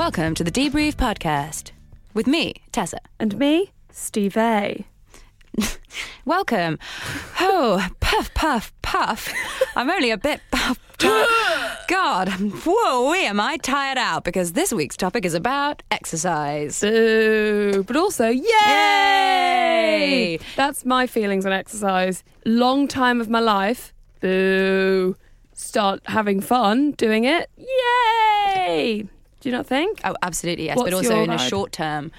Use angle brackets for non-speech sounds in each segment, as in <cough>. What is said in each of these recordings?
Welcome to the Debrief Podcast with me, Tessa. And me, Stevie. <laughs> Welcome. Oh, puff, puff, puff. I'm only a bit puff. God, whoa, am I tired out because this week's topic is about exercise. Boo. But also, yay! Yay! That's my feelings on exercise. Long time of my life. Boo. Start having fun doing it. Yay! Do you not think? Oh, absolutely, yes. What's but also in a short term,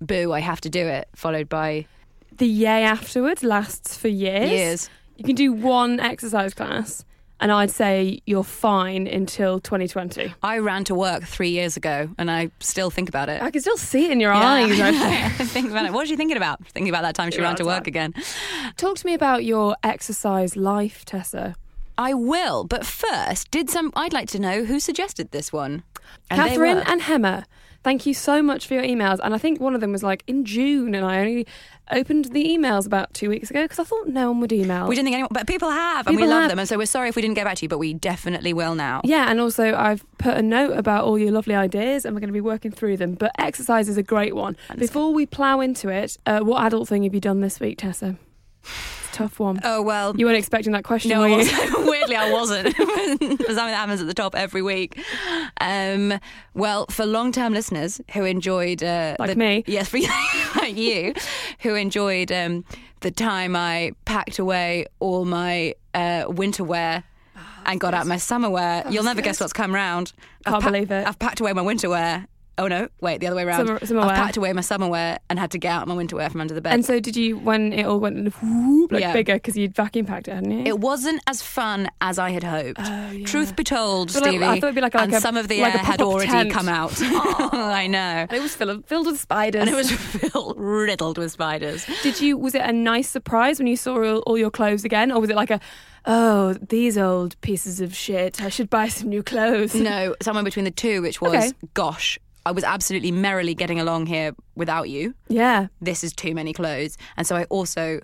boo, I have to do it, followed by The yay afterwards lasts for years. years. You can do one exercise class, and I'd say you're fine until 2020. I ran to work three years ago and I still think about it. I can still see it in your Yeah. eyes. I <laughs> think about it. What was she thinking about? Thinking about that time she ran to work again. Talk to me about your exercise life, Tessa. I will, but first, did some? I'd like to know who suggested this one. And Catherine and Hemmer, thank you so much for your emails. And I think one of them was like in June, and I only opened the emails about two weeks ago because I thought no one would email. we didn't think anyone, but people have, and we love have. them. And so we're sorry if we didn't get back to you, but we definitely will now. yeah, and also I've put a note about all your lovely ideas, and we're going to be working through them. But exercise is a great one. Before we plough into it, uh, what adult thing have you done this week, Tessa? It's a tough one. Oh well. You weren't expecting that question, no, were I you? wasn't. <laughs> weirdly, I wasn't. Something that happens at the top every week. Um, well, for long-term listeners who enjoyed, uh, Like the- me. yes, <laughs> for like you, who enjoyed um, the time I packed away all my uh, winter wear. And got out my summer wear. You'll never guess what's come round. I've Can't pa- believe it. I've packed away my winter wear. Oh no, wait, the other way around. Summer- summer I've wear. packed away my summer wear and had to get out my winter wear from under the bed. And so, did you when it all went whoop, like Yeah. bigger because you'd vacuum packed it, hadn't you? It wasn't as fun as I had hoped. Oh, yeah. Truth be told, But like- Stevie, I thought it'd be like like a- some of the like air had already tent. come out. <laughs> <laughs> I know. and it was filled, filled with spiders. And it was <laughs> filled, riddled with spiders. Did you? Was it a nice surprise when you saw all, all your clothes again, or was it like a, oh, these old pieces of shit? I should buy some new clothes. No, somewhere between the two, which was, Okay. gosh, I was absolutely merrily getting along here without you. Yeah, This is too many clothes. And so I also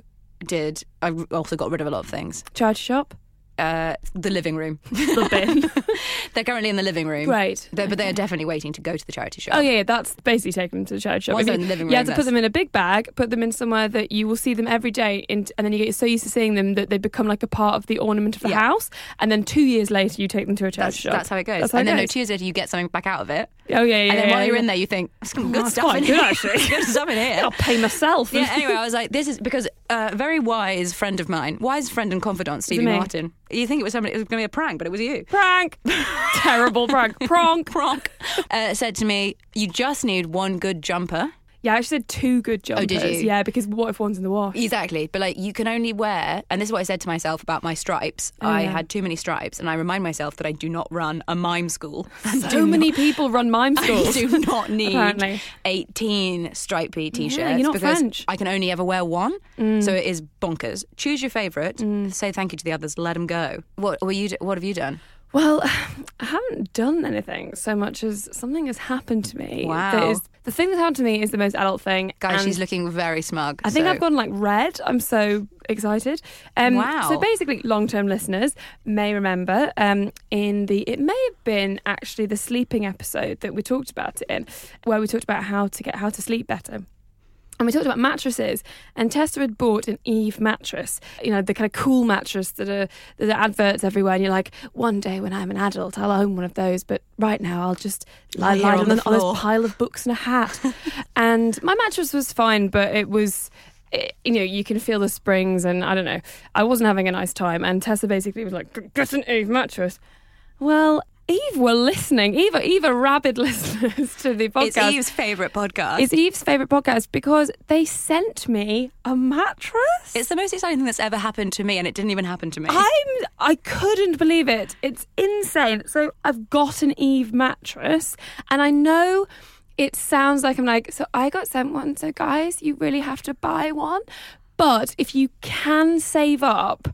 did, I also got rid of a lot of things. charity shop, Uh, the living room. the bin. <laughs> They're currently in the living room. Right. They're, but they're definitely waiting to go to the charity shop. Oh yeah, yeah, that's basically taking them to the charity shop. Once they're in the living You have to put that's- them in a big bag, put them in somewhere that you will see them every day, in, and then you get so used to seeing them that they become like a part of the ornament of the Yeah. house. And then two years later, you take them to a charity That's, shop. that's how it goes. That's how and it then no, goes. two years later, you get something back out of it. Oh yeah, yeah. and then yeah, while you're yeah. in there, you think, some good that's stuff quite in good, here. actually. <laughs> good stuff in here. I'll pay myself. yeah, anyway, I was like, this is because a very wise friend of mine, wise friend and confidant, Stevie me? Martin. You think it was somebody, it was going to be a prank, but it was you. Prank. <laughs> Terrible prank. Pronk. <laughs> Prank. Uh, said to me, you just need one good jumper. Yeah, I actually said two good jumpers. Oh, did you? Yeah, because what if one's in the wash? Exactly. But like, you can only wear, and this is what I said to myself about my stripes. Oh, I Oh, yeah. had too many stripes, and I remind myself that I do not run a mime school. <laughs> So many not- people run mime schools. I do <laughs> not need Apparently. 18 stripy t-shirts you're not because French. I can only ever wear one. Mm. So it is bonkers. Choose your favorite. Mm. Say thank you to the others. Let them go. What were you? What have you done? Well, <sighs> I haven't done anything so much as something has happened to me. Wow. That is, the thing that's happened to me is the most adult thing. Guys, she's looking very smug. I think so- I've gone like red. I'm so excited. Um, Wow. So basically, long-term listeners may remember um, in the it may have been actually the sleeping episode that we talked about it in, where we talked about how to get how to sleep better. And we talked about mattresses, and Tessa had bought an Eve mattress. You know, the kind of cool mattress that are that are adverts everywhere. And you're like, one day when I'm an adult, I'll own one of those. But right now, I'll just lie, Lie on on, the on this pile of books and a hat. <laughs> and my mattress was fine, but it was. You know, you can feel the springs, and I don't know. I wasn't having a nice time, and Tessa basically was like, "Get an Eve mattress." Well, Eve were listening. Eve, Eve are rabid <laughs> listeners to the podcast. It's Eve's favourite podcast. It's Eve's favourite podcast because they sent me a mattress. It's the most exciting thing that's ever happened to me, and it didn't even happen to me. I'm I couldn't believe it. It's insane. So I've got an Eve mattress and I know it sounds like I'm like, so I got sent one, so guys, you really have to buy one. But if you can save up,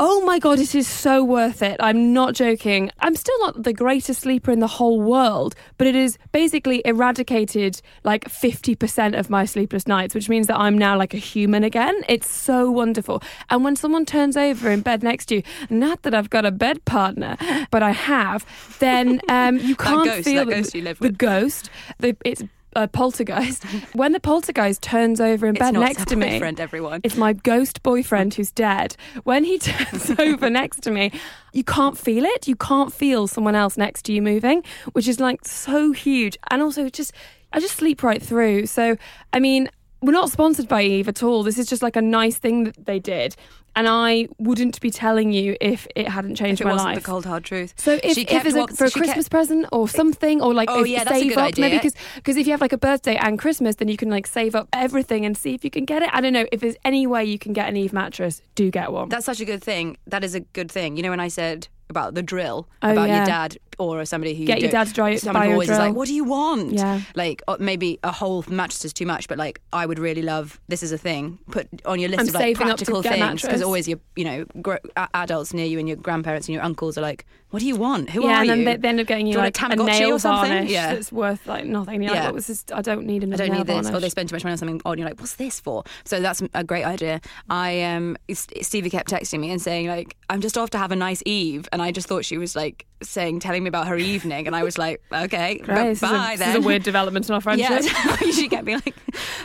Oh my god, it is so worth it. I'm not joking. I'm still not the greatest sleeper in the whole world, but it is basically eradicated like 50% of my sleepless nights, which means that I'm now like a human again. It's so wonderful. And when someone turns over in bed next to you, not that I've got a bed partner, but I have, then um, you can't ghost, feel that ghost you live the with. ghost. The, it's a poltergeist. <laughs> when the poltergeist turns over in It's bed next to me, boyfriend, everyone. it's my ghost boyfriend who's dead. When he <laughs> turns <laughs> over next to me, you can't feel it. You can't feel someone else next to you moving, which is like so huge. And also, just I just sleep right through. So, I mean, we're not sponsored by Eve at all. This is just like a nice thing that they did. And I wouldn't be telling you if it hadn't changed if it my wasn't life. the cold hard truth. So if, She if it's a, for a she kept- Christmas present or something, or like Oh, if yeah, you that's a save good up, idea. maybe because if you have like a birthday and Christmas, then you can like save up everything and see if you can get it. I don't know if there's any way you can get an Eve mattress, do get one. That's such a good thing. That is a good thing. You know when I said about the drill Oh, about yeah. your dad or somebody who Get your do- dad to dry- somebody buy who always is like, "What do you want?" Yeah. like uh, maybe a whole mattress is too much, but like I would really love this is a thing. Put on your list I'm of like saving up to practical things because always your you know gr- adults near you and your grandparents and your uncles are like, "What do you want? Who yeah, are and then you?" they, they end up getting you Do you like want a a, nail or something? varnish Yeah. that's worth like nothing. You're Yeah. like? I don't need I don't nail need this, or they spend too much money on something. And you're like, what's this for? So that's a great idea. I um, Stevie kept texting me and saying like, I'm just off to have a nice eve, and I just thought she was like saying, telling me about her evening, and I was like, okay, <laughs> Great, b- this, is a, bye this is a weird development in our friendship. Yeah, she kept being like,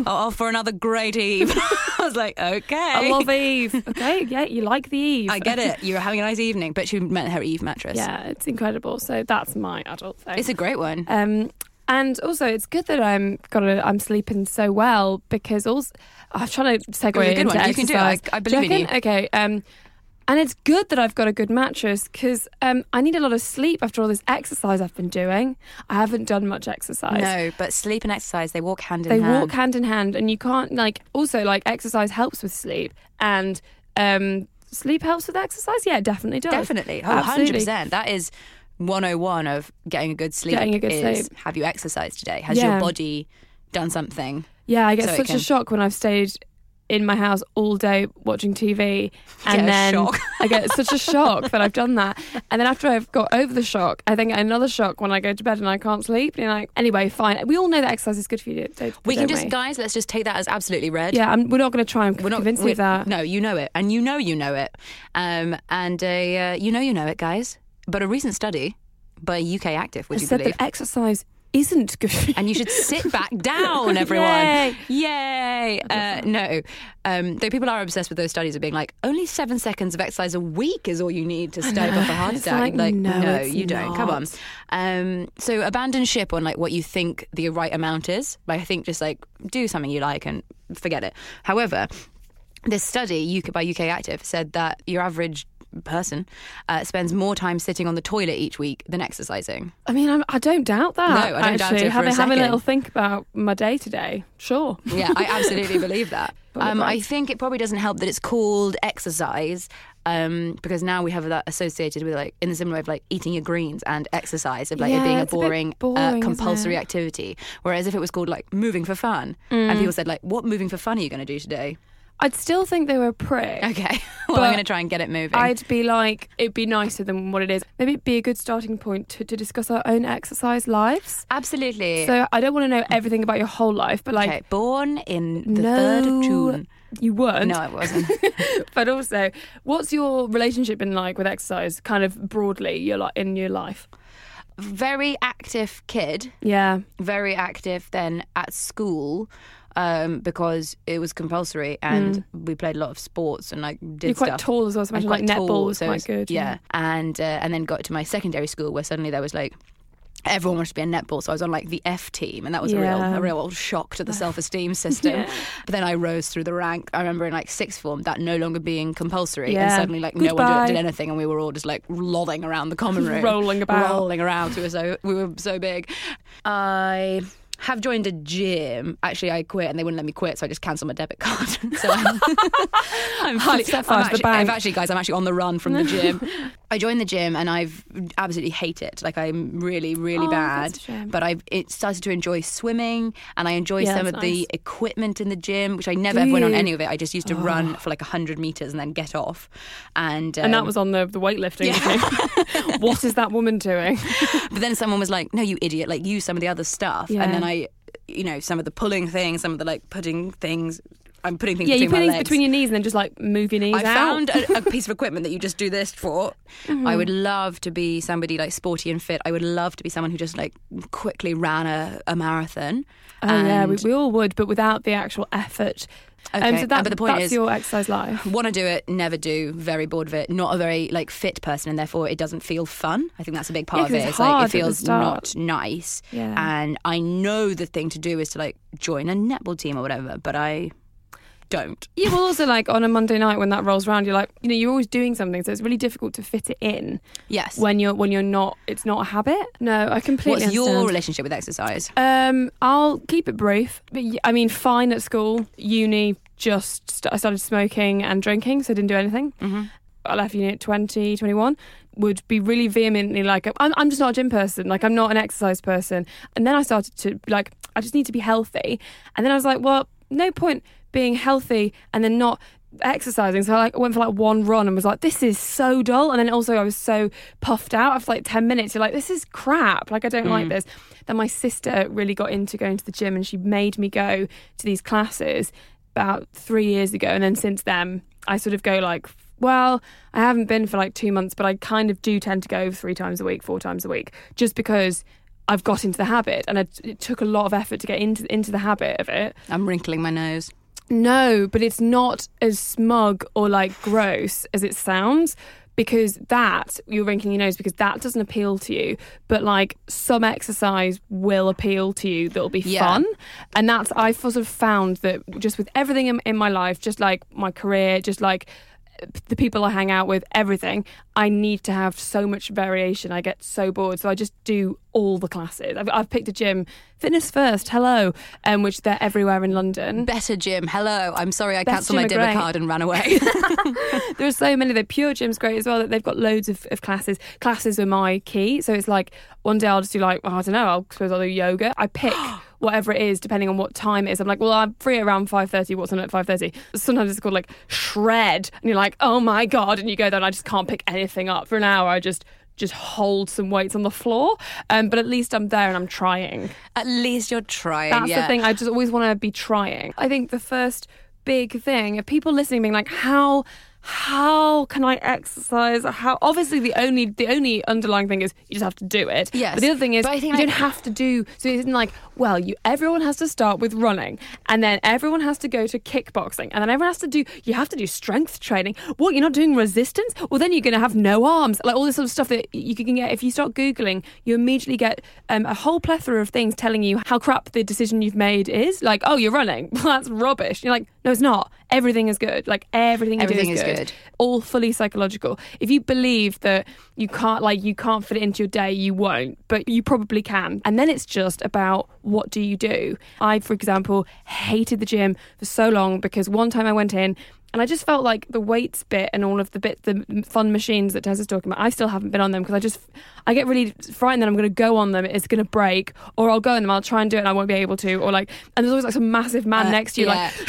oh, for another great eve. <laughs> I was like, okay. I love Eve. Okay, yeah, you like the Eve. I get it. You're having a nice evening, but she meant her Eve mattress. Yeah, it's incredible. So that's my adult thing. It's a great one. Um, and also, it's good that I'm got a, I'm sleeping so well because also I'm trying to segue Oh, a good into one. You can do it. I-. I you believe in reckon? Okay. Um, and it's good that I've got a good mattress because um, I need a lot of sleep after all this exercise I've been doing. I haven't done much exercise. No, but sleep and exercise, they walk hand in They hand. walk hand in hand, and you can't like. Also, like exercise helps with sleep, and um, sleep helps with exercise. Yeah, it definitely does. Definitely. Oh, Absolutely. 100%. That is 101 of getting a good sleep. Getting a good is sleep. Have you exercised today? Has Yeah. your body done something? Yeah, I get So such can- a shock when I've stayed in my house all day watching TV, and then shock. I get such a shock that I've done that, and then after I've got over the shock, I then get another shock when I go to bed and I can't sleep. And you're like, anyway, fine. We all know that exercise is good for you. Don't, We can don't just, we? guys, let's just take that as absolutely read. Yeah, I'm, we're not going to try and We're not convince you that. No, you know it. And you know you know it. Um, and uh, uh, you know you know it, guys. But a recent study by UK Active, would I you said believe? that exercise isn't good and you should sit back down, everyone. <laughs> Yay. Yay! Uh, no, um, though people are obsessed with those studies of being like only seven seconds of exercise a week is all you need to stave off a heart attack. like, no, it's you don't. Come on. Um, so abandon ship on like what you think the right amount is. Like I think just like do something you like and forget it. However, this study UK, by UK Active said that your average person uh, spends more time sitting on the toilet each week than exercising. I mean, I'm, I don't doubt that. No, I don't doubt actually. it for Having a having a little think about my day today, sure. Yeah, I absolutely <laughs> believe that. Um. I think it probably doesn't help that it's called exercise um, because now we have that associated with like in the similar way of like eating your greens and exercise of like it being a it's a boring, boring, uh, compulsory? Mm. activity. Whereas if it was called like moving for fun and people said like, "What moving for fun are you going to do today?" I'd still think they were a prick. Okay, <laughs> well I'm going to try and get it moving. I'd be like, it'd be nicer than what it is. Maybe it'd be a good starting point to, to discuss our own exercise lives. Absolutely. So I don't want to know everything about your whole life, but like, okay, born in the no, third of June. you weren't. No, it wasn't. <laughs> But also, what's your relationship been like with exercise, kind of broadly, your like in your life? Very active kid. Yeah, very active then at school um, because it was compulsory and we played a lot of sports and like did Mm. you're quite stuff. tall as well. So imagine like netball tall, was so quite it's- good. Yeah, and uh, and then got to my secondary school where suddenly there was like. Everyone wanted to be a netball, so I was on like the F team, and that was a real, a real old shock to the <sighs> self-esteem system. Yeah. But then I rose through the rank. I remember in like sixth form that no longer being compulsory, and suddenly like no one did, did anything, and we were all just like lollering around the common <laughs> room, Rolling about. rolling around. We were so we were so big. I have joined a gym. Actually, I quit, and they wouldn't let me quit, so I just cancelled my debit card. <laughs> <laughs> so I'm, I'm, fully, I'm actually. I've actually, guys, I'm actually on the run from the gym. <laughs> I joined the gym and I've absolutely hate it. Like I'm really, really Oh, bad. that's a shame. But I've it started to enjoy swimming and I enjoy Yeah, some of that's the equipment in the gym, which I never ever went on? Oh. any of it. I just used to run for like hundred meters and then get off. And and that um, was on the, the weightlifting. thing. <laughs> what is that woman doing? <laughs> But then someone was like, "No, you idiot! Like use some of the other stuff." Yeah. And then I, you know, some of the pulling things, some of the like putting things. I'm putting things yeah, you between put my things legs. between your knees and then just like move your knees I out. found a, a piece of <laughs> equipment that you just do this for. I would love to be somebody like sporty and fit. I would love to be someone who just like quickly ran a, a marathon. Oh yeah, we, we all would, but without the actual effort. Um, Okay, so that, but the point that's is- your exercise life. Want to do it, never do. Very bored of it. Not a very like fit person, and therefore it doesn't feel fun. I think that's a big part Yeah, of it. it's It's like it feels not nice. Yeah. And I know the thing to do is to like join a netball team or whatever, but I don't. Yeah, well, also like on a Monday night when that rolls around, you're like, you know, you're always doing something, so it's really difficult to fit it in Yes. when you're when you're not. It's not a habit. No, I completely. What's your understand. relationship with exercise? Um, I'll keep it brief. But I mean, fine at school, uni. Just st- I started smoking and drinking, so I didn't do anything. hmm I left uni at 20, 21, would be really vehemently like, I'm, I'm just not a gym person. Like, I'm not an exercise person. And then I started to, like, I just need to be healthy. And then I was like, well, no point being healthy and then not exercising. So I like went for like one run and was like, this is so dull. And then also I was so puffed out after like 10 minutes. You're like, this is crap. Like, I don't like mm. this. Then my sister really got into going to the gym and she made me go to these classes about three years ago. And then since then, I sort of go like, well, I haven't been for like two months, but I kind of do tend to go three times a week, four times a week, just because I've got into the habit, and it, it took a lot of effort to get into into the habit of it. I'm wrinkling my nose. No, but it's not as smug or like gross as it sounds. Because that you're wrinkling your nose because that doesn't appeal to you, but like some exercise will appeal to you that'll be Yeah. fun, and that's I've sort of found that just with everything in, in my life, just like my career, just like the people I hang out with, everything, I need to have so much variation. I get so bored. So I just do all the classes. I've, I've picked a gym, Fitness First, hello, um, which they're everywhere in London. Better gym. Hello. I'm sorry I Best cancelled my debit card and ran away. <laughs> <laughs> There are so many. The Pure Gym's great as well. That they've got loads of, of classes. Classes are my key. So it's like one day I'll just do like, oh, I don't know, I'll suppose I'll do yoga. I pick <gasps> <gasps> <gasps> whatever it is depending on what time it is. I'm like, well, I'm free around 5.30. What's on at 5.30? Sometimes it's called like shred. And you're like, oh my God. And you go there and I just can't pick anything up. For an hour, I just just hold some weights on the floor. Um, but at least I'm there and I'm trying. At least you're trying. That's yeah. the thing. I just always want to be trying. I think the first big thing of people listening being like, how how can I exercise? How obviously the only the only underlying thing is you just have to do it. Yes. But the other thing is But I think, you like- don't have to do so it isn't like, well, you everyone has to start with running and then everyone has to go to kickboxing and then everyone has to do you have to do strength training. What, you're not doing resistance? Well then you're gonna have no arms. Like all this sort of stuff that you can get if you start Googling, you immediately get um, a whole plethora of things telling you how crap the decision you've made is. Like, oh, you're running. Well, <laughs> that's rubbish. You're like, no, it's not. Everything is good. Like everything you Everything do is is good. good. All fully psychological. If you believe that you can't, like, you can't fit it into your day, you won't. But you probably can. And then it's just about what do you do. I, for example, hated the gym for so long because one time I went in. And I just felt like the weights bit and all of the bit, the fun machines that Tessa's talking about, I still haven't been on them because I just, I get really frightened that I'm going to go on them, it's going to break, or I'll go on them, I'll try and do it and I won't be able to, or like, and there's always like some massive man Uh, next to you, yeah. like,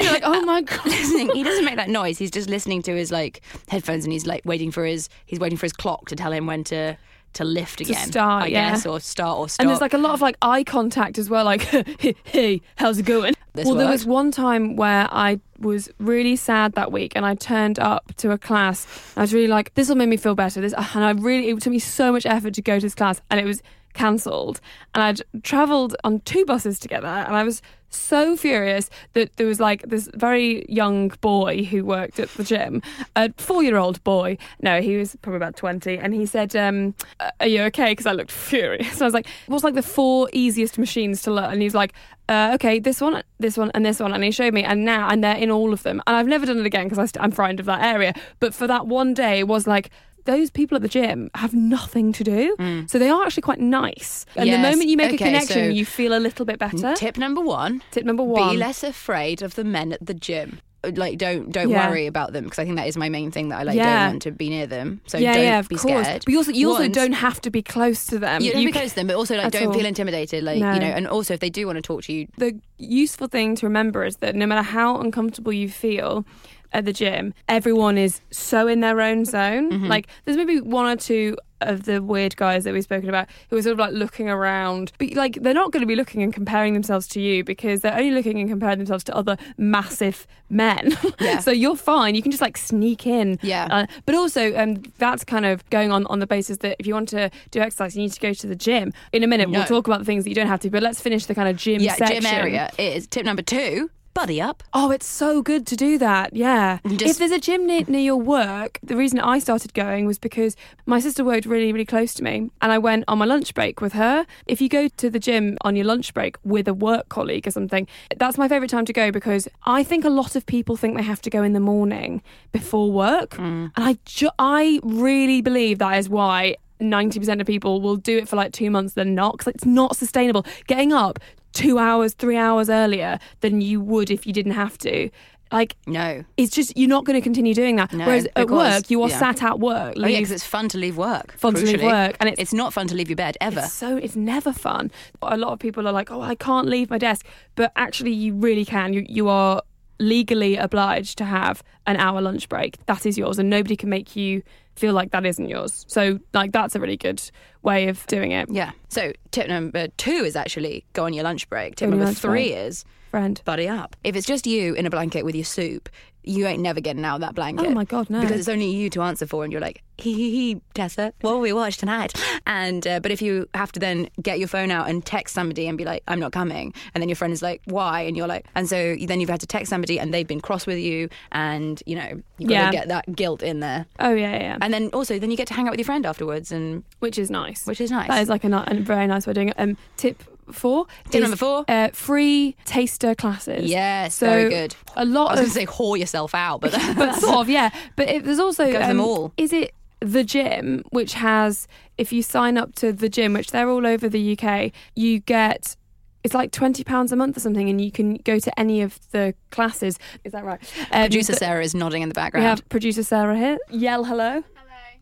you're like, oh my <laughs> god. listening. He doesn't make that noise. He's just listening to his like headphones, and he's like waiting for his he's waiting for his clock to tell him when to to lift again. start, I yeah. guess, or start or stop. And there's like a lot of like eye contact as well, like, <laughs> hey, how's it going? This well, there was one time where I was really sad that week and I turned up to a class. I was really like, this will make me feel better. This, and I really, it took me so much effort to go to this class and it was cancelled. And I'd travelled on two buses together and I was so furious that there was like this very young boy who worked at the gym, a four year old boy. No, he was probably about 20. And he said, um, Are you okay? Because I looked furious. And <laughs> I was like, What's like the four easiest machines to learn? And he was like, uh, okay, this one, this one, and this one, and he showed me, and now, and they're in all of them, and I've never done it again because I'm frightened of that area. But for that one day, it was like those people at the gym have nothing to do, mm. so they are actually quite nice. And Yes. the moment you make a connection, so- you feel a little bit better. Tip number one: Tip number one: be less afraid of the men at the gym. Uh, like don't don't Yeah. worry about them because I think that is my main thing that I like Yeah. don't want to be near them. So yeah, don't yeah, of be course. scared. But you also, you also don't have to be close to them. you don't be ca- close to them, but also like don't all. feel intimidated. Like No. you know, and also if they do want to talk to you, the useful thing to remember is that no matter how uncomfortable you feel at the gym, everyone is so in their own zone. Mm-hmm. Like there's maybe one or two of the weird guys that we've spoken about who are sort of like looking around, but like they're not going to be looking and comparing themselves to you because they're only looking and comparing themselves to other massive men. <laughs> Yeah. so you're fine. You can just like sneak in. Yeah. Uh, but also, um, that's kind of going on on the basis that if you want to do exercise, you need to go to the gym. In a minute, No. we'll talk about the things that you don't have to. But let's finish the kind of gym yeah, section. gym area is tip number two. Buddy up. Oh, it's so good to do that. Yeah. Just- if there's a gym near, near your work, the reason I started going was because my sister worked really, really close to me and I went on my lunch break with her. If you go to the gym on your lunch break with a work colleague or something, that's my favourite time to go because I think a lot of people think they have to go in the morning before work. Mm. And I, ju- I really believe that is why 90% of people will do it for like two months, then not, because it's not sustainable. Getting up two hours, three hours earlier than you would if you didn't have to. Like, No. it's just, you're not going to continue doing that. No, Whereas at because- work, you are yeah. sat at work. Oh yeah, because it's fun to leave work. Fun to leave work, and it's- it's not fun to leave your bed ever. It's so it's never fun. A lot of people are like, "Oh, I can't leave my desk," but actually, you really can. You you are legally obliged to have an hour lunch break. That is yours, and nobody can make you feel like that isn't yours. So, like, that's a really good way of doing it. Yeah. So tip number two is actually go on your lunch break. Tip Go on your number three break. is Friend. buddy up. If it's just you in a blanket with your soup, you ain't never getting out of that blanket. Oh my God, no. Because it's only you to answer for, and you're like, hee hee hee, Tessa, what will we watch tonight? And uh, but if you have to then get your phone out and text somebody and be like, I'm not coming, and then your friend is like, why? And you're like, and so then you've had to text somebody and they've been cross with you, and you know you got to Yeah. get that guilt in there. Oh yeah, yeah, yeah. And then also then you get to hang out with your friend afterwards, and which is nice. which is nice. That is like a, a very nice way of doing it. Um, tip four. Tip is, number four? Uh, free taster classes. yes, So very good. A lot I was of going to say whore yourself out, but <laughs> but sort of, yeah. But it, there's also Go for them um, all. Is it the gym which has? If you sign up to the gym, which they're all over the UK, you get. It's like twenty pounds a month or something, and you can go to any of the classes. Is that right? Um, producer Sarah is nodding in the We background. have producer Sarah here. Yell hello.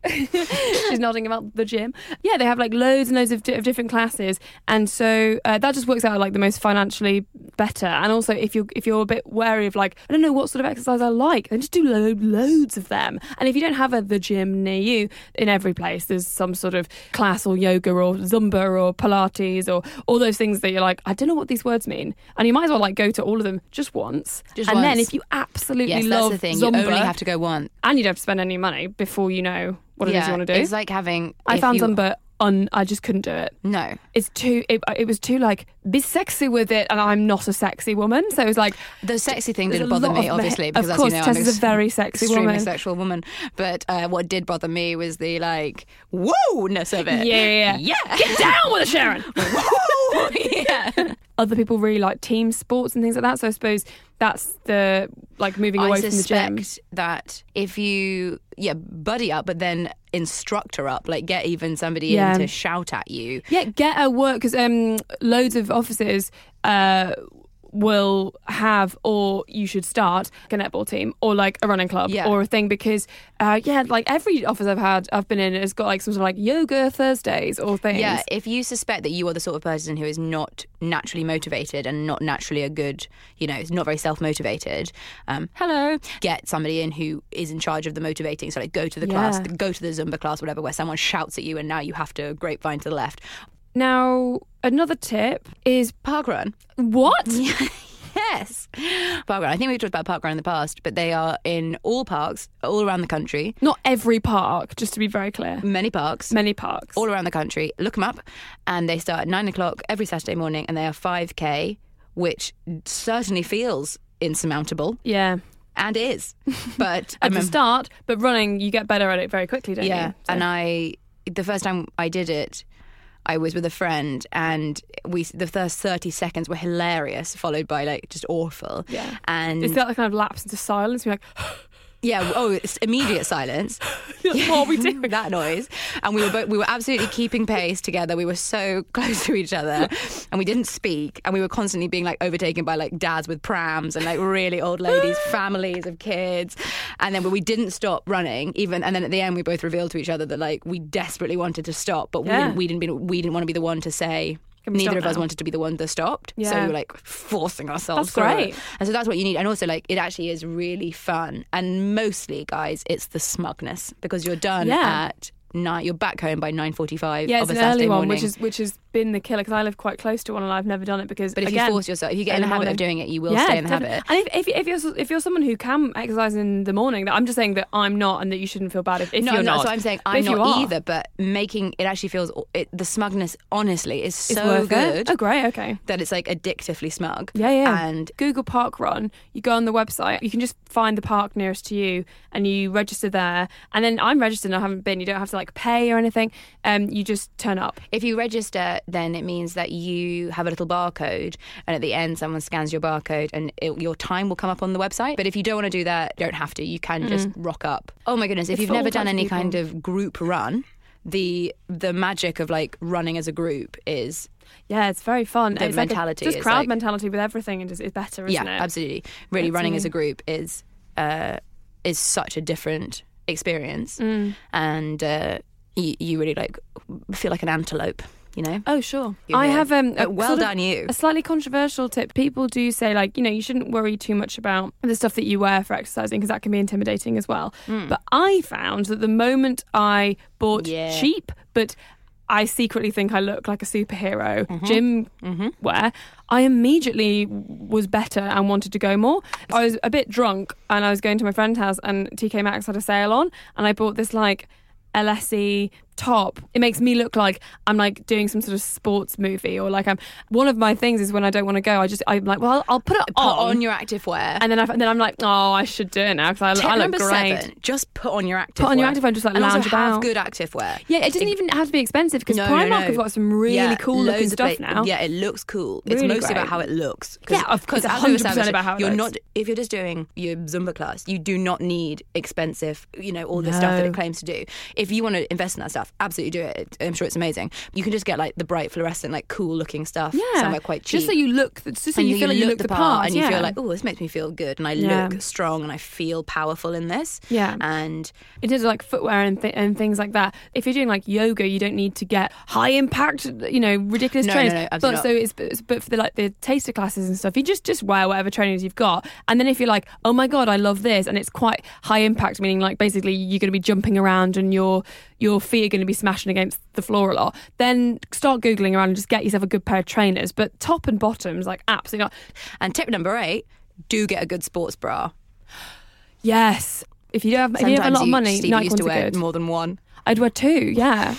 <laughs> She's nodding about the gym. Yeah, they have like loads and loads of, di- of different classes, and so uh, that just works out like the most financially better. And also, if you're if you're a bit wary of like I don't know what sort of exercise I like, then just do lo- loads of them. And if you don't have a, the gym near you, in every place there's some sort of class or yoga or Zumba or Pilates or all those things that you're like I don't know what these words mean, and you might as well like go to all of them just once. Just and then if you absolutely yes, love that's the thing. Zumba, You only have to go once. and you don't have to spend any money before you know what it is yeah, you want to do. It's like having. I found you, but un. I just couldn't do it. No, It's too. It, it was too like be sexy with it, and I'm not a sexy woman, so it was like the sexy thing didn't bother me, obviously, of because as course, you know, Tess I'm is a very sexy extremely woman. sexual woman. But uh, what did bother me was the like woo-ness of it. Yeah, yeah, yeah. yeah. Get down with it, Sharon. <laughs> Woo! <laughs> yeah. Other people really like team sports and things like that. So I suppose that's the like moving away I from the gym. suspect that if you yeah buddy up, but then instructor up, like get even somebody Yeah. in to shout at you. Yeah, get a work because um, loads of offices uh, will have, or you should start a netball team or like a running club Yeah. or a thing because uh, yeah, like every office I've had, I've been in has got like some sort of like yoga Thursdays or things. Yeah, if you suspect that you are the sort of person who is not naturally motivated and not naturally a good, you know, not very self motivated, um, hello, get somebody in who is in charge of the motivating. So, like, go to the class, go to the Zumba class, whatever, where someone shouts at you and now you have to grapevine to the left. Now another tip is Parkrun. what? <laughs> <laughs> Yes. Parkrun. I think we've talked about Parkrun in the past, but they are in all parks, all around the country, Not every park, just to be very clear. many parks. Many parks. all around the country. Look them up, and they start at nine o'clock every Saturday morning, and they are five k, which certainly feels insurmountable yeah, and is. <laughs> But at the start, but running, you get better at it very quickly, don't yeah, you? So- and I the first time I did it. I was with a friend, and we the first thirty seconds were hilarious, followed by like just awful. Yeah. and It's that kind of lapse into silence. You're like, <gasps> <laughs> yeah. Oh, it's immediate silence. <laughs> what are we doing? <laughs> that noise, and we were both, we were absolutely keeping pace together. We were so <laughs> close to each other, and we didn't speak, and we were constantly being like overtaken by like dads with prams and like really old ladies, families of kids, and then we didn't stop running even. And then at the end, we both revealed to each other that like we desperately wanted to stop, but we Yeah. didn't, we didn't be, we didn't want to be the one to say. Neither of us wanted to be the one that stopped, so Yeah. we were like forcing ourselves. That's it. great. And so that's what you need. And also, like, it actually is really fun. And mostly, guys, it's the smugness because you're done Yeah. at nine. You're back home by nine forty-five. Yeah, of it's a an Saturday early one, morning. which is which has been the killer because I live quite close to one and I've never done it because. But if again, you force yourself, if you get in the habit morning. of doing it, you will yeah, stay in the definitely. habit. And if, if, if you're if you're someone who can exercise in the morning, that I'm just saying that I'm not, and that you shouldn't feel bad if, if no, you're no. not. So I'm saying But I'm not are, either. But making it actually feels it, the smugness. Honestly, is so good It. Oh, great. Okay. that it's like addictively smug. Yeah, yeah. And Google Parkrun. You go on the website. You can just find the park nearest to you, and you register there. And then I'm registered. and I haven't been. You don't have to like pay or anything. Um, you just turn up. If you register, then it means that you have a little barcode, and at the end, someone scans your barcode, and it, your time will come up on the website. But if you don't want to do that, you don't have to. You can just rock up. Oh my goodness! If It's you've never done any people. kind of group run, the the magic of like running as a group is Yeah, it's very fun. The it's like a- mentality just is crowd like- mentality with everything, and just it's better, isn't yeah, it? absolutely. Really, That's running as a group is uh, is such a different experience, Mm. and uh, you, you really like feel like an antelope. You know. Oh, sure. You're I have um, a well sort of- done, you. A slightly controversial tip. People do say, like, you know, you shouldn't worry too much about the stuff that you wear for exercising because that can be intimidating as well. But I found that the moment I bought. Yeah. cheap, but I secretly think I look like a superhero Mm-hmm. gym wear, I immediately was better and wanted to go more. I was a bit drunk and I was going to my friend's house and TK Maxx had a sale on and I bought this like LSE top. It makes me look like I'm like doing some sort of sports movie or like I'm. One of my things is when I don't want to go, I just I'm like, well, I'll put it Put on, on your active wear. and then I and then I'm like, oh, I should do it now because I, I look great. seven: just put on your active. Put on your active wear and just, like, and lounge also have about. good active wear. Yeah, it doesn't even have to be expensive because No, no, Primark no. have got some really Yeah, cool looking stuff now. Yeah, it looks cool. It's Really mostly about how it looks. Yeah, of course, as 100% about how it you're looks. not. If you're just doing your Zumba class, you do not need expensive. You know all the stuff that it claims to do. If you want to invest in that stuff, absolutely do it. I'm sure it's amazing. You can just get like the bright fluorescent, like cool looking stuff. Yeah, somewhere quite cheap. Just so you look, just so and you feel like you look the part, and yeah. you feel like, oh, this makes me feel good, and I Yeah. look strong, and I feel powerful in this. Yeah. and in terms of like footwear and, th- and things like that. If you're doing like yoga, you don't need to get high impact, you know, ridiculous No, trainers. no, no, but absolutely so it's but for the like the taster classes and stuff, you just just wear whatever trainers you've got. And then if you're like, oh my god, I love this, and it's quite high impact, meaning like basically you're going to be jumping around and your your feet are going to be smashing against the floor a lot. Then start googling around and just get yourself a good pair of trainers. But top and bottoms, like absolutely not. and tip number eight: do get a good sports bra. Yes. If you don't have, if you have a lot of money, Steve Nike used to ones wear good. more than one. I'd wear two, yeah.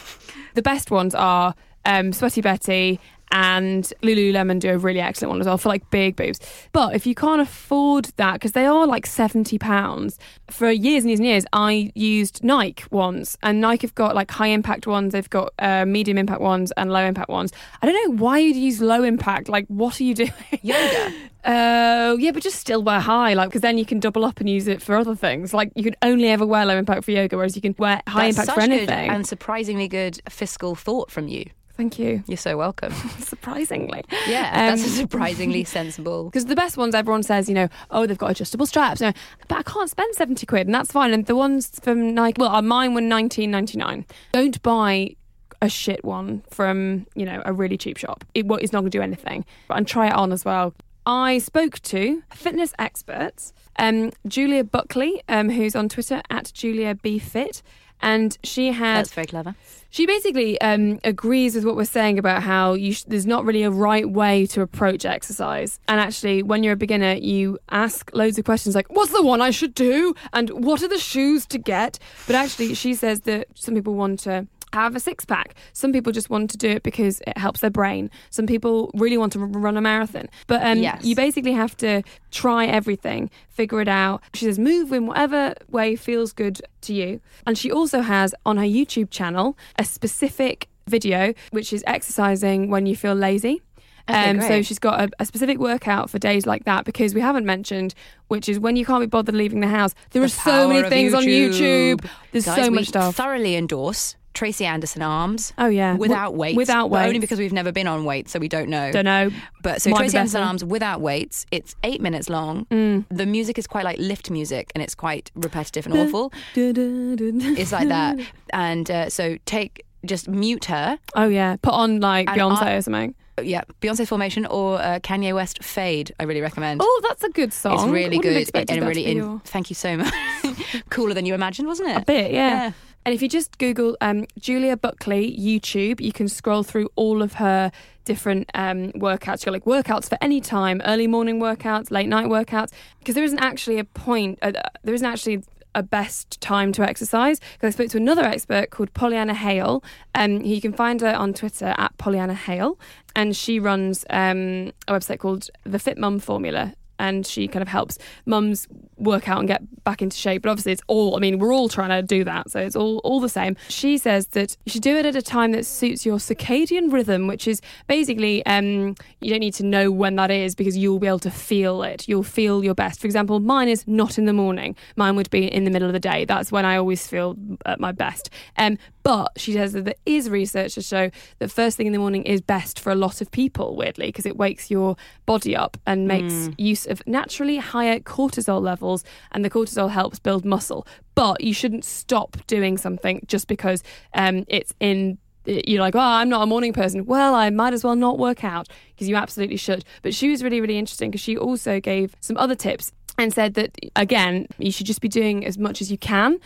the best ones are um, Sweaty Betty and Lululemon do a really excellent one as well for like big boobs. But if you can't afford that, because they are like £70, for years and years and years, I used Nike ones. And Nike have got like high impact ones, they've got uh, medium impact ones and low impact ones. I don't know why you'd use low impact. Like, what are you <laughs> doing? Yoga. Oh, yeah, but just still wear high, like because then you can double up and use it for other things. Like you could only ever wear low impact for yoga, whereas you can wear high That's impact for anything. and surprisingly good fiscal thought from you. Thank you. You're so welcome. <laughs> Surprisingly, Yeah, Um, that's a surprisingly sensible. <laughs> because the best ones everyone says, you know, oh they've got adjustable straps, no, but I can't spend seventy quid, and that's fine. And the ones from Nike, well, uh, mine were nineteen ninety nine. Don't buy a shit one from you know a really cheap shop. It is not going to do anything. And try it on as well. I spoke to fitness experts, um, Julia Buckley, um, who's on Twitter at Julia B Fit, and she had That's very clever. she basically um, agrees with what we're saying about how you sh- there's not really a right way to approach exercise. And actually, when you're a beginner, you ask loads of questions like, "What's the one I should do?" and "What are the shoes to get?" But actually, she says that some people want to have a six pack. Some people just want to do it because it helps their brain. Some people really want to run a marathon. But um, Yes. you basically have to try everything, figure it out. She says, move in whatever way feels good to you. And she also has on her YouTube channel a specific video which is exercising when you feel lazy. Okay, um, so she's got a, a specific workout for days like that because we haven't mentioned, which is when you can't be bothered leaving the house. There The are so many things on YouTube. There's Guys, so much stuff. thoroughly endorse Tracy Anderson Arms. oh yeah, Without weights, Without but only because we've never been on weights, so we don't know. don't know. But so Tracy Anderson. Arms without weights, it's eight minutes long. Mm. The music is quite like lift music, and it's quite repetitive and awful. It's like that, <laughs> and uh, so take just mute her. Oh yeah, put on like Beyonce I- or something. Yeah, Beyonce's Formation or uh, Kanye West Fade. I really recommend. Oh, that's a good song. it's really good and really in. your- Thank you so much. <laughs> Cooler than you imagined, wasn't it? a bit, yeah. Yeah. And if you just Google um, Julia Buckley YouTube, you can scroll through all of her different um, workouts. You've got like workouts for any time, early morning workouts, late night workouts, because there isn't actually a point, uh, there isn't actually a best time to exercise. Because I spoke to another expert called Pollyanna Hale. Um, you can find her on Twitter at Pollyanna Hale, and she runs um, a website called the Fit Mum Formula. And she kind of helps mums work out and get back into shape. But obviously, it's all, I mean, we're all trying to do that. So it's all, all the same. She says that you should do it at a time that suits your circadian rhythm, which is basically, um, you don't need to know when that is because you'll be able to feel it. You'll feel your best. For example, mine is not in the morning. Mine would be in the middle of the day. That's when I always feel at my best. Um, but she says that there is research to show that first thing in the morning is best for a lot of people, weirdly, because it wakes your body up and makes use of naturally higher cortisol levels, and the cortisol helps build muscle. But you shouldn't stop doing something just because um, it's in. You're like, oh, I'm not a morning person. Well, I might as well not work out because you absolutely should. But she was really, really interesting because she also gave some other tips and said that, again, you should just be doing as much as you can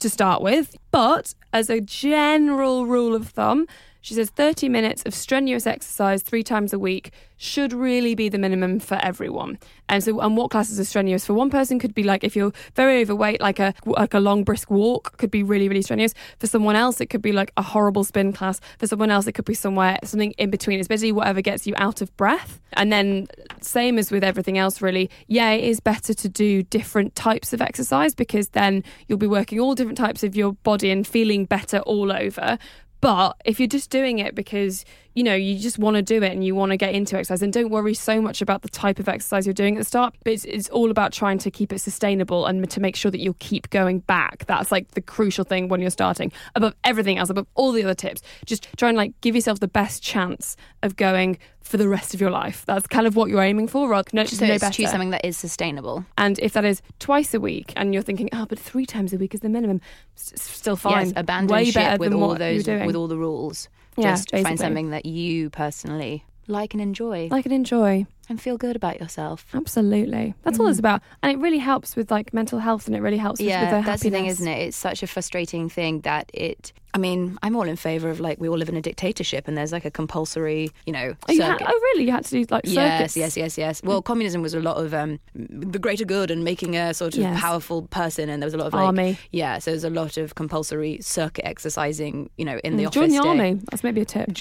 to start with. But as a general rule of thumb, she says 30 minutes of strenuous exercise three times a week should really be the minimum for everyone. And so, and what classes are strenuous for one person could be like if you're very overweight, like a like a long brisk walk could be really really strenuous. For someone else, it could be like a horrible spin class. For someone else, it could be somewhere something in between. It's basically whatever gets you out of breath. And then, same as with everything else, really, yeah, it is better to do different types of exercise because then you'll be working all different types of your body and feeling better all over. But if you're just doing it because you know you just want to do it and you want to get into exercise, then don't worry so much about the type of exercise you're doing at the start. But it's, it's all about trying to keep it sustainable and to make sure that you'll keep going back. That's like the crucial thing when you're starting. Above everything else, above all the other tips, just try and like give yourself the best chance of going for the rest of your life. That's kind of what you're aiming for. Rather, no, So no it's better. choose something that is sustainable. And if that is twice a week, and you're thinking, oh, but three times a week is the minimum, s- still fine. Yes, abandon Way ship with all those with all the rules. Yeah, Just basically. find something that you personally like and enjoy like and enjoy. And feel good about yourself. Absolutely, that's all it's about, and it really helps with like mental health, and it really helps with, with Yeah, the that's the thing, isn't it? It's such a frustrating thing that it. I mean, I'm all in favour of like we all live in a dictatorship, and there's like a compulsory, you know, Oh, you had, oh, really? You had to do like circuits? yes, yes, yes. yes. Well, communism was a lot of um, the greater good and making a sort of Yes. powerful person, and there was a lot of like, Army. yeah. So there's a lot of compulsory circuit exercising, you know, in the Mm, office. Join the day. army. That's maybe a tip.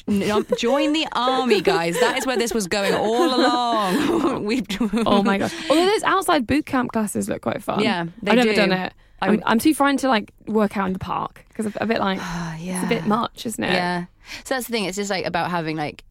Join the army, guys. That is where this was going all <laughs> along. <laughs> We've oh my god! Although those outside boot camp classes look quite fun. Yeah, they I've never do. done it. I I'm, would- I'm too frightened to like work out in the park because a bit like yeah. <sighs> it's a bit much, isn't it? Yeah. So that's the thing. It's just like about having like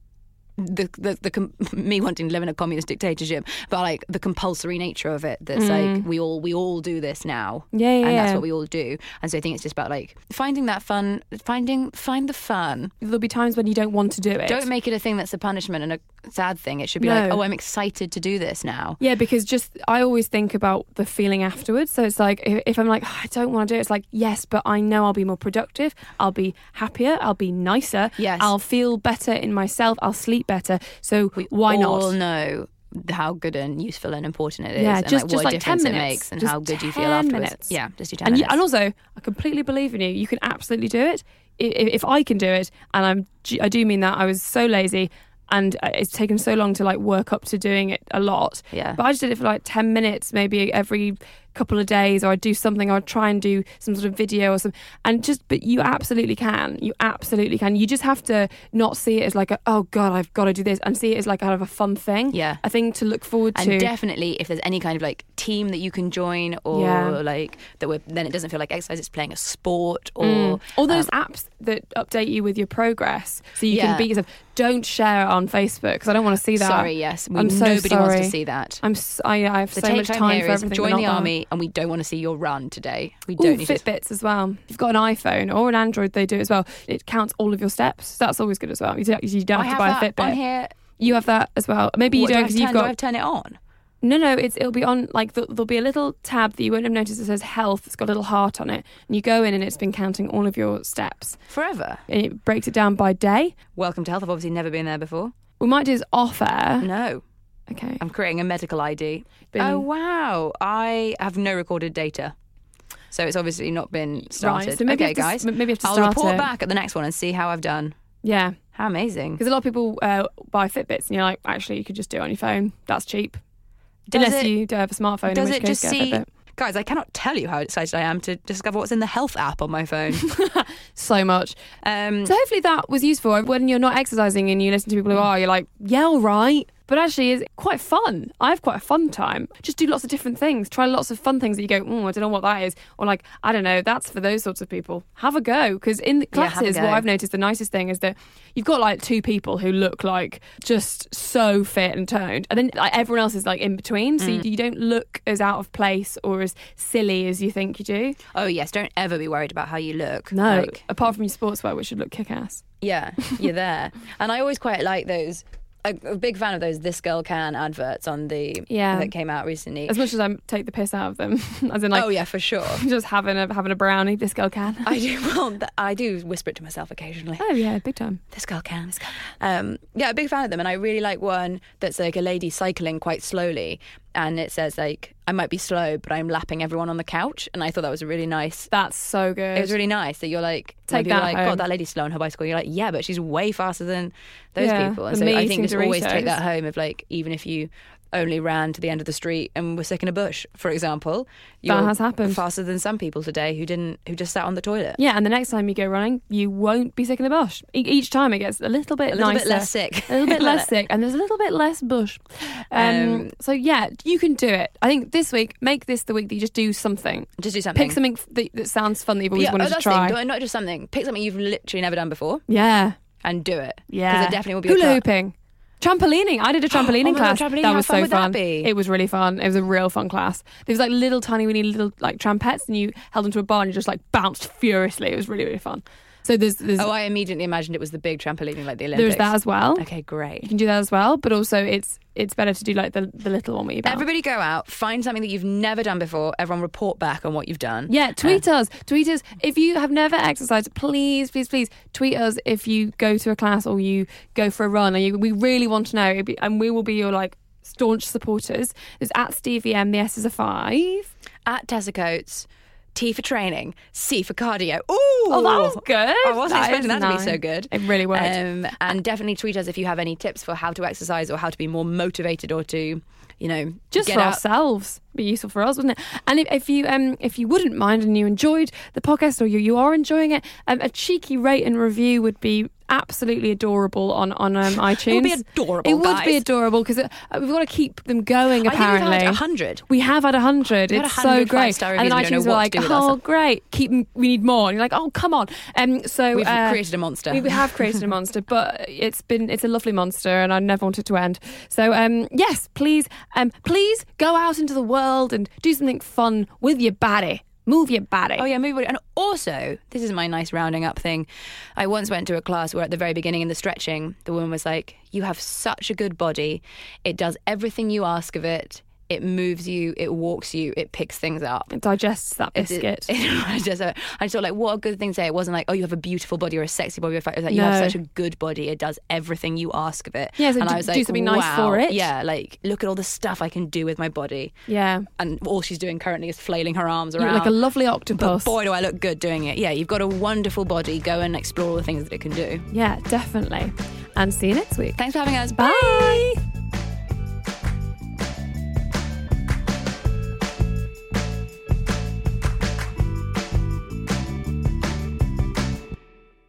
the the, the com- <laughs> me wanting to live in a communist dictatorship, but like the compulsory nature of it. That's like we all we all do this now. Mm. Yeah, yeah, And that's what we all do. And so I think it's just about like finding that fun, finding find the fun. There'll be times when you don't want to do it. Don't make it a thing that's a punishment and a sad thing. It should be like, oh, I'm excited to do this now. Yeah, because just I always think about the feeling afterwards. So it's like if, if I'm like "Oh, I don't want to do it, it's like yes, but I know I'll be more productive. I'll be happier. I'll be nicer. Yes. I'll feel better in myself. I'll sleep better. So We why all not? know how good and useful and important it is, Yeah, and just- like just what like 10 it minutes. makes, and how good you feel afterwards. minutes. Yeah, just do ten And, you, minutes. and also, I completely believe in you. You can absolutely do it. I- i- If I can do it, and I'm, I do mean that. I was so lazy, and uh, it's taken so long to like work up to doing it a lot. Yeah. But I just did it for like ten minutes, maybe every couple of days or I'd do something or I'd try and do some sort of video or some and just but you absolutely can you absolutely can you just have to not see it as like a, oh god I've got to do this and see it as like kind of a fun thing Yeah. a thing to look forward And to definitely, if there's any kind of like team that you can join, or Yeah. like that, we're, then it doesn't feel like exercise. It's playing a sport, or Mm. all those um, apps that update you with your progress so you Yeah. can beat yourself don't share it on Facebook because I don't want to see that sorry, yes, we, I'm so nobody wants sorry. to see that. I'm I have The so take much time for everything join the not and we don't want to see your run today. We don't need to. Fitbits as well. If you've got an iPhone or an Android, they do as well. It counts all of your steps. So that's always good as well. You don't, you don't have have to buy a Fitbit. here. You have that as well. Maybe you What, do I don't because to you've turn- do I got have to turn it on. no, no. It's it'll be on like th- there'll be a little tab that you won't have noticed that says health. It's got a little heart on it, and you go in and it's been counting all of your steps. Forever. And it breaks it down by day. Welcome to health. I've obviously never been there before. We might do this off air. No, Okay. I'm creating a medical ID. Been- Oh wow! I have no recorded data, so it's obviously not been started. Right. So maybe okay, to, guys, Maybe you have to I'll start report it. back at the next one and see how I've done. Yeah. How amazing! Because a lot of people uh, buy Fitbits, and you're like, actually, you could just do it on your phone. That's cheap. Does Unless it- you don't have a smartphone. Does in which it case just get a see? Fitbit. Guys, I cannot tell you how excited I am to discover what's in the health app on my phone. <laughs> so much? Um, So hopefully that was useful. When you're not exercising and you listen to people who are, you're like, yeah, all right. But actually, it's quite fun. I have quite a fun time. Just do lots of different things. Try lots of fun things that you go, oh, I don't know what that is. Or like, I don't know, that's for those sorts of people. Have a go. Because in the Yeah, classes, what. I've noticed the nicest thing is that you've got like two people who look like just so fit and toned. And then like, everyone else is like in between. So mm. you, you don't look as out of place or as silly as you think you do. oh yes, don't ever be worried about how you look. No, Like, apart from your sportswear, which should look kick ass. Yeah, you're there. <laughs> and I always quite like those. A, a big fan of those "This Girl Can" adverts on the Yeah. that came out recently. As much as I take the piss out of them, <laughs> as in like oh yeah, for sure. <laughs> just having a having a brownie. This girl can. I do. Well, th- I do whisper it to myself occasionally. oh yeah, big time. This girl can. This girl can. Um, yeah, a big fan of them, and I really like one that's like a lady cycling quite slowly, and it says like, "I might be slow, but I'm lapping everyone on the couch," and I thought that was a really nice. That's so good. It was really nice that you're like, Take that like, home. God, that lady's slow on her bicycle. You're like, yeah, but she's way faster than those Yeah, people. And so I think just always take that home of like, even if you only ran to the end of the street and were sick in a bush, for example, you're has happened. faster than some people today who didn't, who just sat on the toilet. yeah, and the next time you go running, you won't be sick in the bush. E- each time it gets a little bit A little nicer, bit less sick. a little bit <laughs> less sick, and there's a little bit less bush. Um, Um, so yeah, you can do it. I think this week, make this the week that you just do something. Just do something. Pick something that, that sounds fun that you've always yeah, wanted oh, to try. thing. Don't- just something. Pick something you've literally never done before yeah, and do it. yeah. Because it definitely will be hula hooping. Trampolining. I did a <gasps> oh, trampolining Oh my God, class. trampolining, that how was fun so would that fun. be? It was really fun. It was a real fun class. There was like little tiny weeny little like trampets and you held onto a bar and you just like bounced furiously. It was really, really fun. So there's there's Oh, I immediately imagined it was the big trampolining like the Olympics. there's that as well. Okay, great. You can do that as well, but also it's it's better to do like the the little one where you bounce. Everybody go out, find something that you've never done before. Everyone report back on what you've done. Yeah, tweet us. Tweet us. If you have never exercised, please, please, please tweet us if you go to a class or you go for a run. And you, we really want to know. Be- And we will be your like staunch supporters. There's at Stevie M, the S is a five. At Tessa Coates, T for training, C for cardio. Ooh! Oh, that was good. I wasn't That expecting that to be so good. It really worked. Um, and definitely tweet us if you have any tips for how to exercise or how to be more motivated or to, you know, just get for out. ourselves be useful for us wouldn't it and if, if you um if you wouldn't mind and you enjoyed the podcast or you, you are enjoying it um, a cheeky rate and review would be absolutely adorable on on um, <laughs> iTunes It would be adorable. It would be adorable because uh, we've got to keep them going apparently had 100. we have had a hundred. It's 100 so great. and then reviews. We don't iTunes were like, to do with that "Oh, stuff." great! Keep We need more." And you're like, "Oh, come on!" Um, so We've uh, created a monster. we have created a monster, <laughs> but it's been it's a lovely monster, and I never want it to end. So um, yes, please, um, please go out into the world and do something fun with your body. Move your body. Oh yeah, move your body. And also, this is my nice rounding up thing. I once went to a class where at the very beginning in the stretching, the woman was like, "You have such a good body. It does everything you ask of it. It moves you. It walks you. It picks things up." It digests that biscuit. <laughs> It- biscuit. I just, I just thought like, what a good thing to say. It wasn't like, oh, you have a beautiful body or a sexy body. It was like, you have such a good body. It does everything you ask of it. Yeah, so and do- I was like, do something nice wow. for it. Yeah, like look at all the stuff I can do with my body. yeah, And all she's doing currently is flailing her arms around. like a lovely But octopus. boy, do I look good doing it. Yeah, you've got a wonderful body. Go and explore all the things that it can do. yeah, definitely. And see you next week. Thanks for having us. Bye.